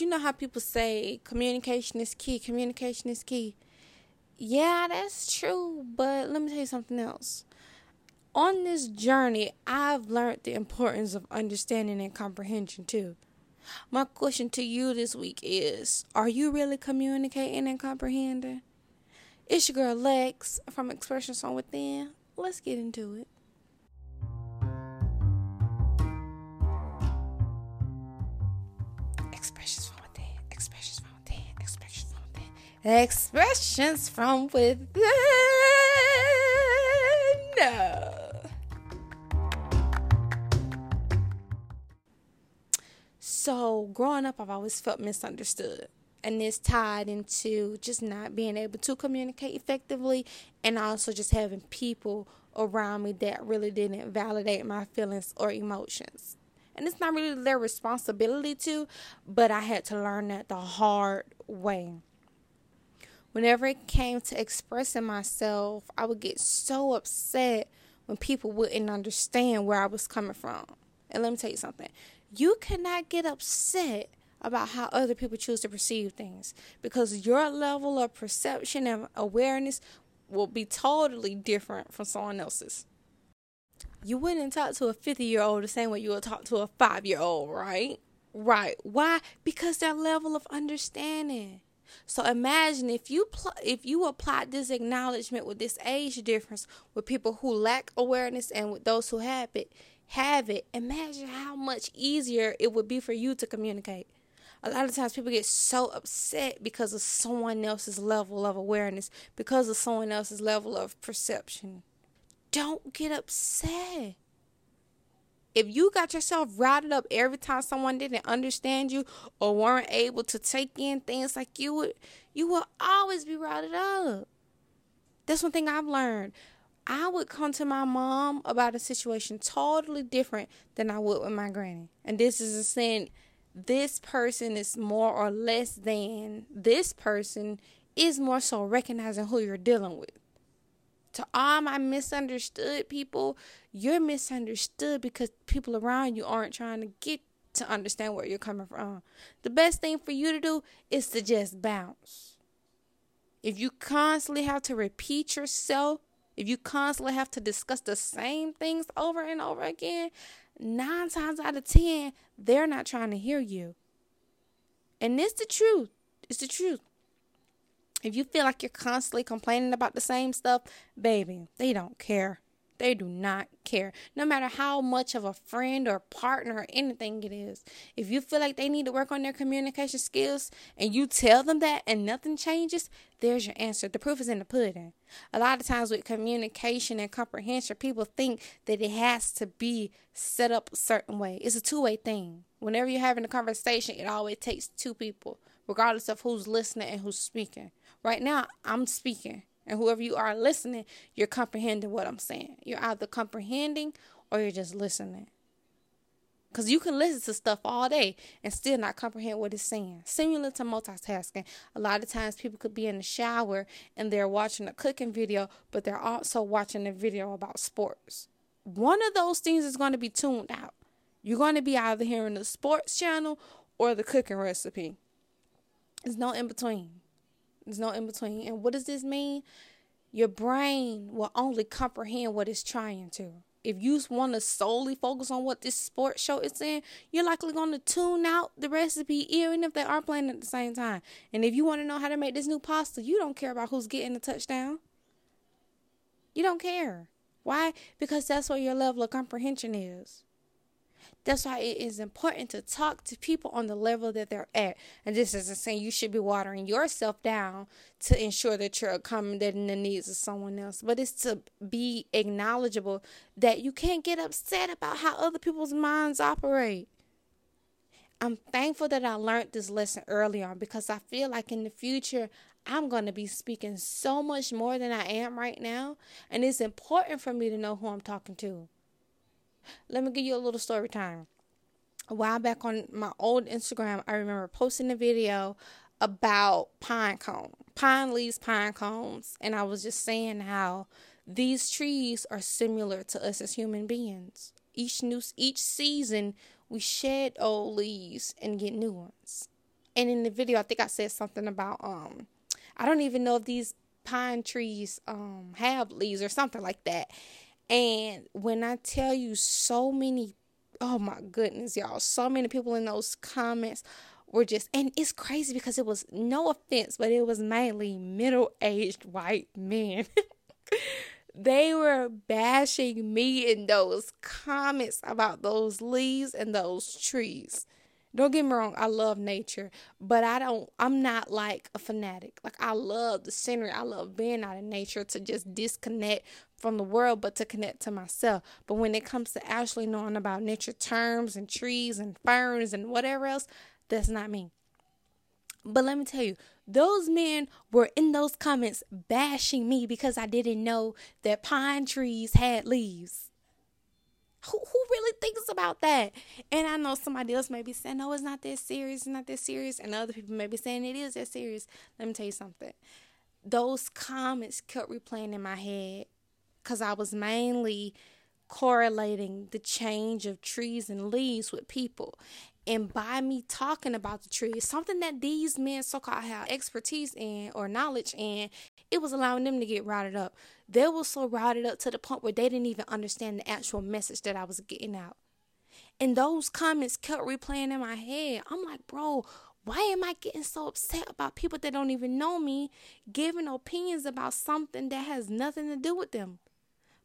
you know how people say communication is key, communication is key. Yeah, that's true, but let me tell you something else. On this journey, I've learned the importance of understanding and comprehension too. My question to you this week is Are you really communicating and comprehending? It's your girl Lex from Expressions from Within. Let's get into it. Expressions expressions from within, expressions from within, expressions from within. So, growing up, I've always felt misunderstood. And this tied into just not being able to communicate effectively and also just having people around me that really didn't validate my feelings or emotions. And it's not really their responsibility to, but I had to learn that the hard way. Whenever it came to expressing myself, I would get so upset when people wouldn't understand where I was coming from. And let me tell you something you cannot get upset about how other people choose to perceive things because your level of perception and awareness will be totally different from someone else's. You wouldn't talk to a 50 year old the same way you would talk to a five year old, right? Right. Why? Because their level of understanding. So imagine if you pl- if you applied this acknowledgement with this age difference with people who lack awareness and with those who have it, have it, imagine how much easier it would be for you to communicate. A lot of times people get so upset because of someone else's level of awareness, because of someone else's level of perception. Don't get upset. If you got yourself routed up every time someone didn't understand you or weren't able to take in things like you would, you will always be routed up. That's one thing I've learned. I would come to my mom about a situation totally different than I would with my granny. And this is a saying this person is more or less than this person is more so recognizing who you're dealing with. To all my misunderstood people, you're misunderstood because people around you aren't trying to get to understand where you're coming from. The best thing for you to do is to just bounce. If you constantly have to repeat yourself if you constantly have to discuss the same things over and over again, nine times out of ten, they're not trying to hear you. And it's the truth. It's the truth. If you feel like you're constantly complaining about the same stuff, baby, they don't care. They do not care. No matter how much of a friend or partner or anything it is. If you feel like they need to work on their communication skills and you tell them that and nothing changes, there's your answer. The proof is in the pudding. A lot of times with communication and comprehension, people think that it has to be set up a certain way. It's a two way thing. Whenever you're having a conversation, it always takes two people, regardless of who's listening and who's speaking. Right now, I'm speaking. And whoever you are listening, you're comprehending what I'm saying. You're either comprehending or you're just listening. Because you can listen to stuff all day and still not comprehend what it's saying. Similar to multitasking. A lot of times people could be in the shower and they're watching a cooking video, but they're also watching a video about sports. One of those things is going to be tuned out. You're going to be either hearing the sports channel or the cooking recipe. There's no in between. There's no in between. And what does this mean? Your brain will only comprehend what it's trying to. If you want to solely focus on what this sports show is saying, you're likely going to tune out the recipe even if they are playing at the same time. And if you want to know how to make this new pasta, you don't care about who's getting the touchdown. You don't care. Why? Because that's what your level of comprehension is. That's why it is important to talk to people on the level that they're at. And this isn't saying you should be watering yourself down to ensure that you're accommodating the needs of someone else, but it's to be acknowledgeable that you can't get upset about how other people's minds operate. I'm thankful that I learned this lesson early on because I feel like in the future I'm going to be speaking so much more than I am right now. And it's important for me to know who I'm talking to. Let me give you a little story time. A while back on my old Instagram, I remember posting a video about pine cone, pine leaves, pine cones, and I was just saying how these trees are similar to us as human beings. Each new each season, we shed old leaves and get new ones. And in the video, I think I said something about um, I don't even know if these pine trees um have leaves or something like that. And when I tell you so many, oh my goodness, y'all, so many people in those comments were just, and it's crazy because it was no offense, but it was mainly middle aged white men. they were bashing me in those comments about those leaves and those trees. Don't get me wrong, I love nature, but I don't I'm not like a fanatic. Like I love the scenery. I love being out in nature to just disconnect from the world but to connect to myself. But when it comes to actually knowing about nature terms and trees and ferns and whatever else, that's not me. But let me tell you, those men were in those comments bashing me because I didn't know that pine trees had leaves. Who, who really thinks about that? And I know somebody else may be saying, no, it's not that serious, it's not that serious. And other people may be saying it is that serious. Let me tell you something. Those comments kept replaying in my head because I was mainly correlating the change of trees and leaves with people. And by me talking about the trees, something that these men so called have expertise in or knowledge in, it was allowing them to get routed up. They were so routed up to the point where they didn't even understand the actual message that I was getting out. And those comments kept replaying in my head. I'm like, bro, why am I getting so upset about people that don't even know me giving opinions about something that has nothing to do with them?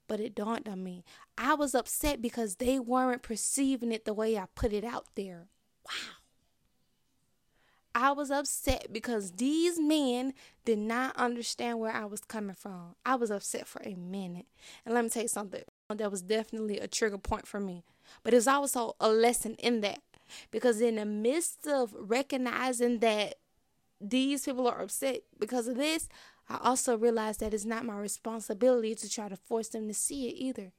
But it dawned on me. I was upset because they weren't perceiving it the way I put it out there. Wow. I was upset because these men did not understand where I was coming from. I was upset for a minute. And let me tell you something that was definitely a trigger point for me. But it's also a lesson in that. Because in the midst of recognizing that these people are upset because of this, I also realize that it's not my responsibility to try to force them to see it either.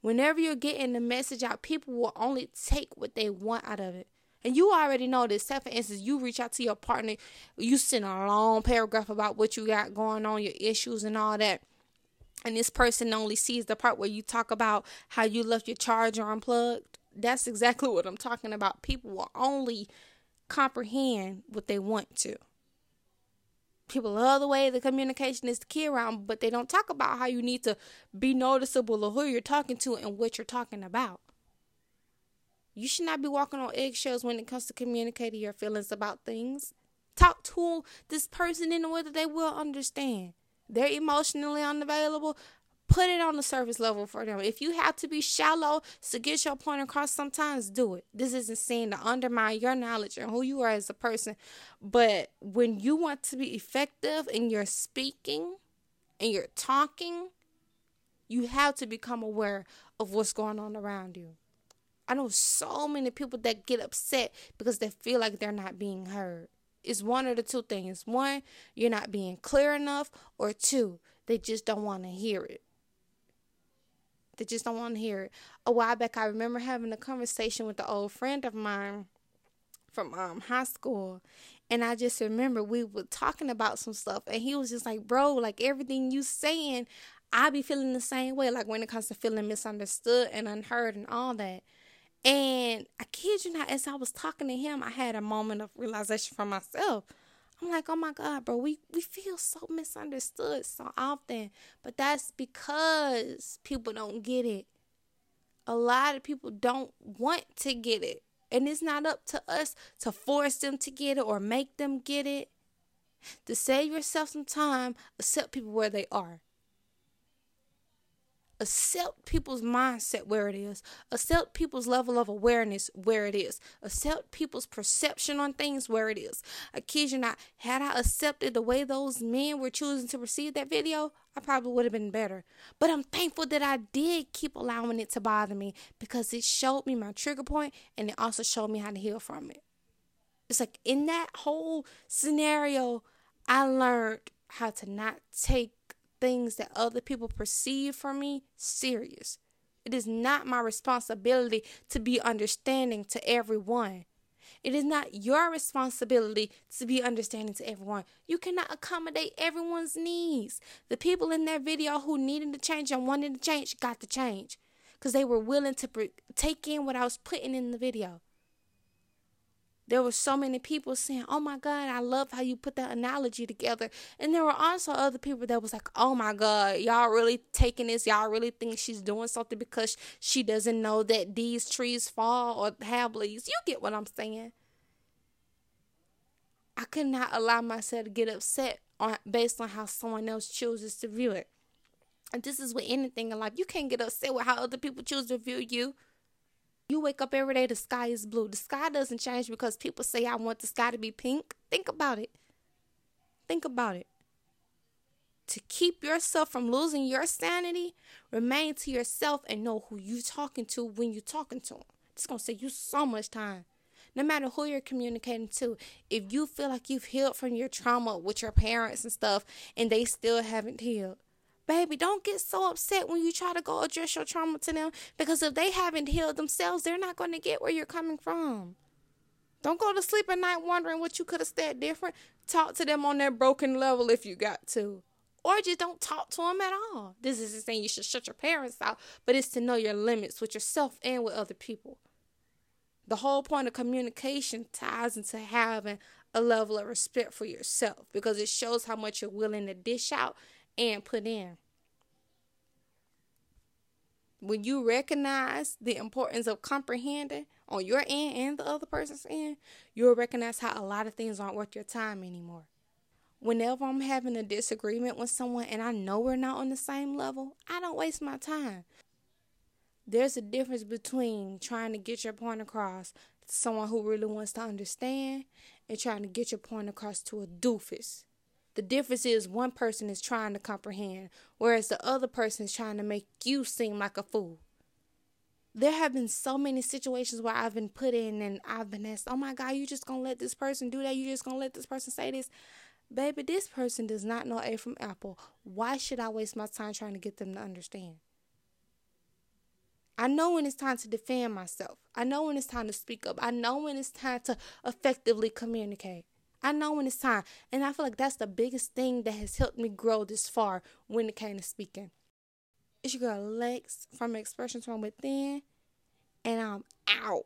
Whenever you're getting the message out, people will only take what they want out of it. And you already know this. Say, for instance, you reach out to your partner, you send a long paragraph about what you got going on, your issues, and all that. And this person only sees the part where you talk about how you left your charger unplugged. That's exactly what I'm talking about. People will only comprehend what they want to people love the way the communication is key around, but they don't talk about how you need to be noticeable of who you're talking to and what you're talking about. You should not be walking on eggshells when it comes to communicating your feelings about things. Talk to this person in a way that they will understand. They're emotionally unavailable put it on the surface level for them. If you have to be shallow to get your point across, sometimes do it. This isn't saying to undermine your knowledge and who you are as a person. But when you want to be effective in your speaking and your talking, you have to become aware of what's going on around you. I know so many people that get upset because they feel like they're not being heard. It's one of the two things. One, you're not being clear enough, or two, they just don't want to hear it. They just don't want to hear it. A while back, I remember having a conversation with an old friend of mine from um, high school. And I just remember we were talking about some stuff. And he was just like, bro, like everything you saying, I be feeling the same way. Like when it comes to feeling misunderstood and unheard and all that. And I kid you not, as I was talking to him, I had a moment of realization for myself. I'm like, oh my God, bro, we, we feel so misunderstood so often. But that's because people don't get it. A lot of people don't want to get it. And it's not up to us to force them to get it or make them get it. To save yourself some time, accept people where they are accept people's mindset where it is, accept people's level of awareness where it is, accept people's perception on things where it is. I kid you not, had I accepted the way those men were choosing to receive that video, I probably would have been better. But I'm thankful that I did keep allowing it to bother me because it showed me my trigger point and it also showed me how to heal from it. It's like in that whole scenario, I learned how to not take things that other people perceive from me serious. It is not my responsibility to be understanding to everyone. It is not your responsibility to be understanding to everyone. You cannot accommodate everyone's needs. The people in that video who needed to change and wanted to change got to change because they were willing to pre- take in what I was putting in the video. There were so many people saying, "Oh my God, I love how you put that analogy together," and there were also other people that was like, "Oh my God, y'all really taking this? Y'all really think she's doing something because she doesn't know that these trees fall or have leaves?" You get what I'm saying? I could not allow myself to get upset on based on how someone else chooses to view it. And this is with anything in life. You can't get upset with how other people choose to view you. You wake up every day, the sky is blue. The sky doesn't change because people say, I want the sky to be pink. Think about it. Think about it. To keep yourself from losing your sanity, remain to yourself and know who you're talking to when you're talking to them. It's going to save you so much time. No matter who you're communicating to, if you feel like you've healed from your trauma with your parents and stuff and they still haven't healed, Baby, don't get so upset when you try to go address your trauma to them because if they haven't healed themselves, they're not going to get where you're coming from. Don't go to sleep at night wondering what you could have said different. Talk to them on their broken level if you got to. Or just don't talk to them at all. This isn't saying you should shut your parents out, but it's to know your limits with yourself and with other people. The whole point of communication ties into having a level of respect for yourself because it shows how much you're willing to dish out and put in. When you recognize the importance of comprehending on your end and the other person's end, you'll recognize how a lot of things aren't worth your time anymore. Whenever I'm having a disagreement with someone and I know we're not on the same level, I don't waste my time. There's a difference between trying to get your point across to someone who really wants to understand and trying to get your point across to a doofus the difference is one person is trying to comprehend, whereas the other person is trying to make you seem like a fool. There have been so many situations where I've been put in and I've been asked, Oh my God, you just gonna let this person do that? You just gonna let this person say this? Baby, this person does not know A from Apple. Why should I waste my time trying to get them to understand? I know when it's time to defend myself. I know when it's time to speak up. I know when it's time to effectively communicate. I know when it's time. And I feel like that's the biggest thing that has helped me grow this far when it came to speaking. It's your girl Lex from Expressions from Within, and I'm out.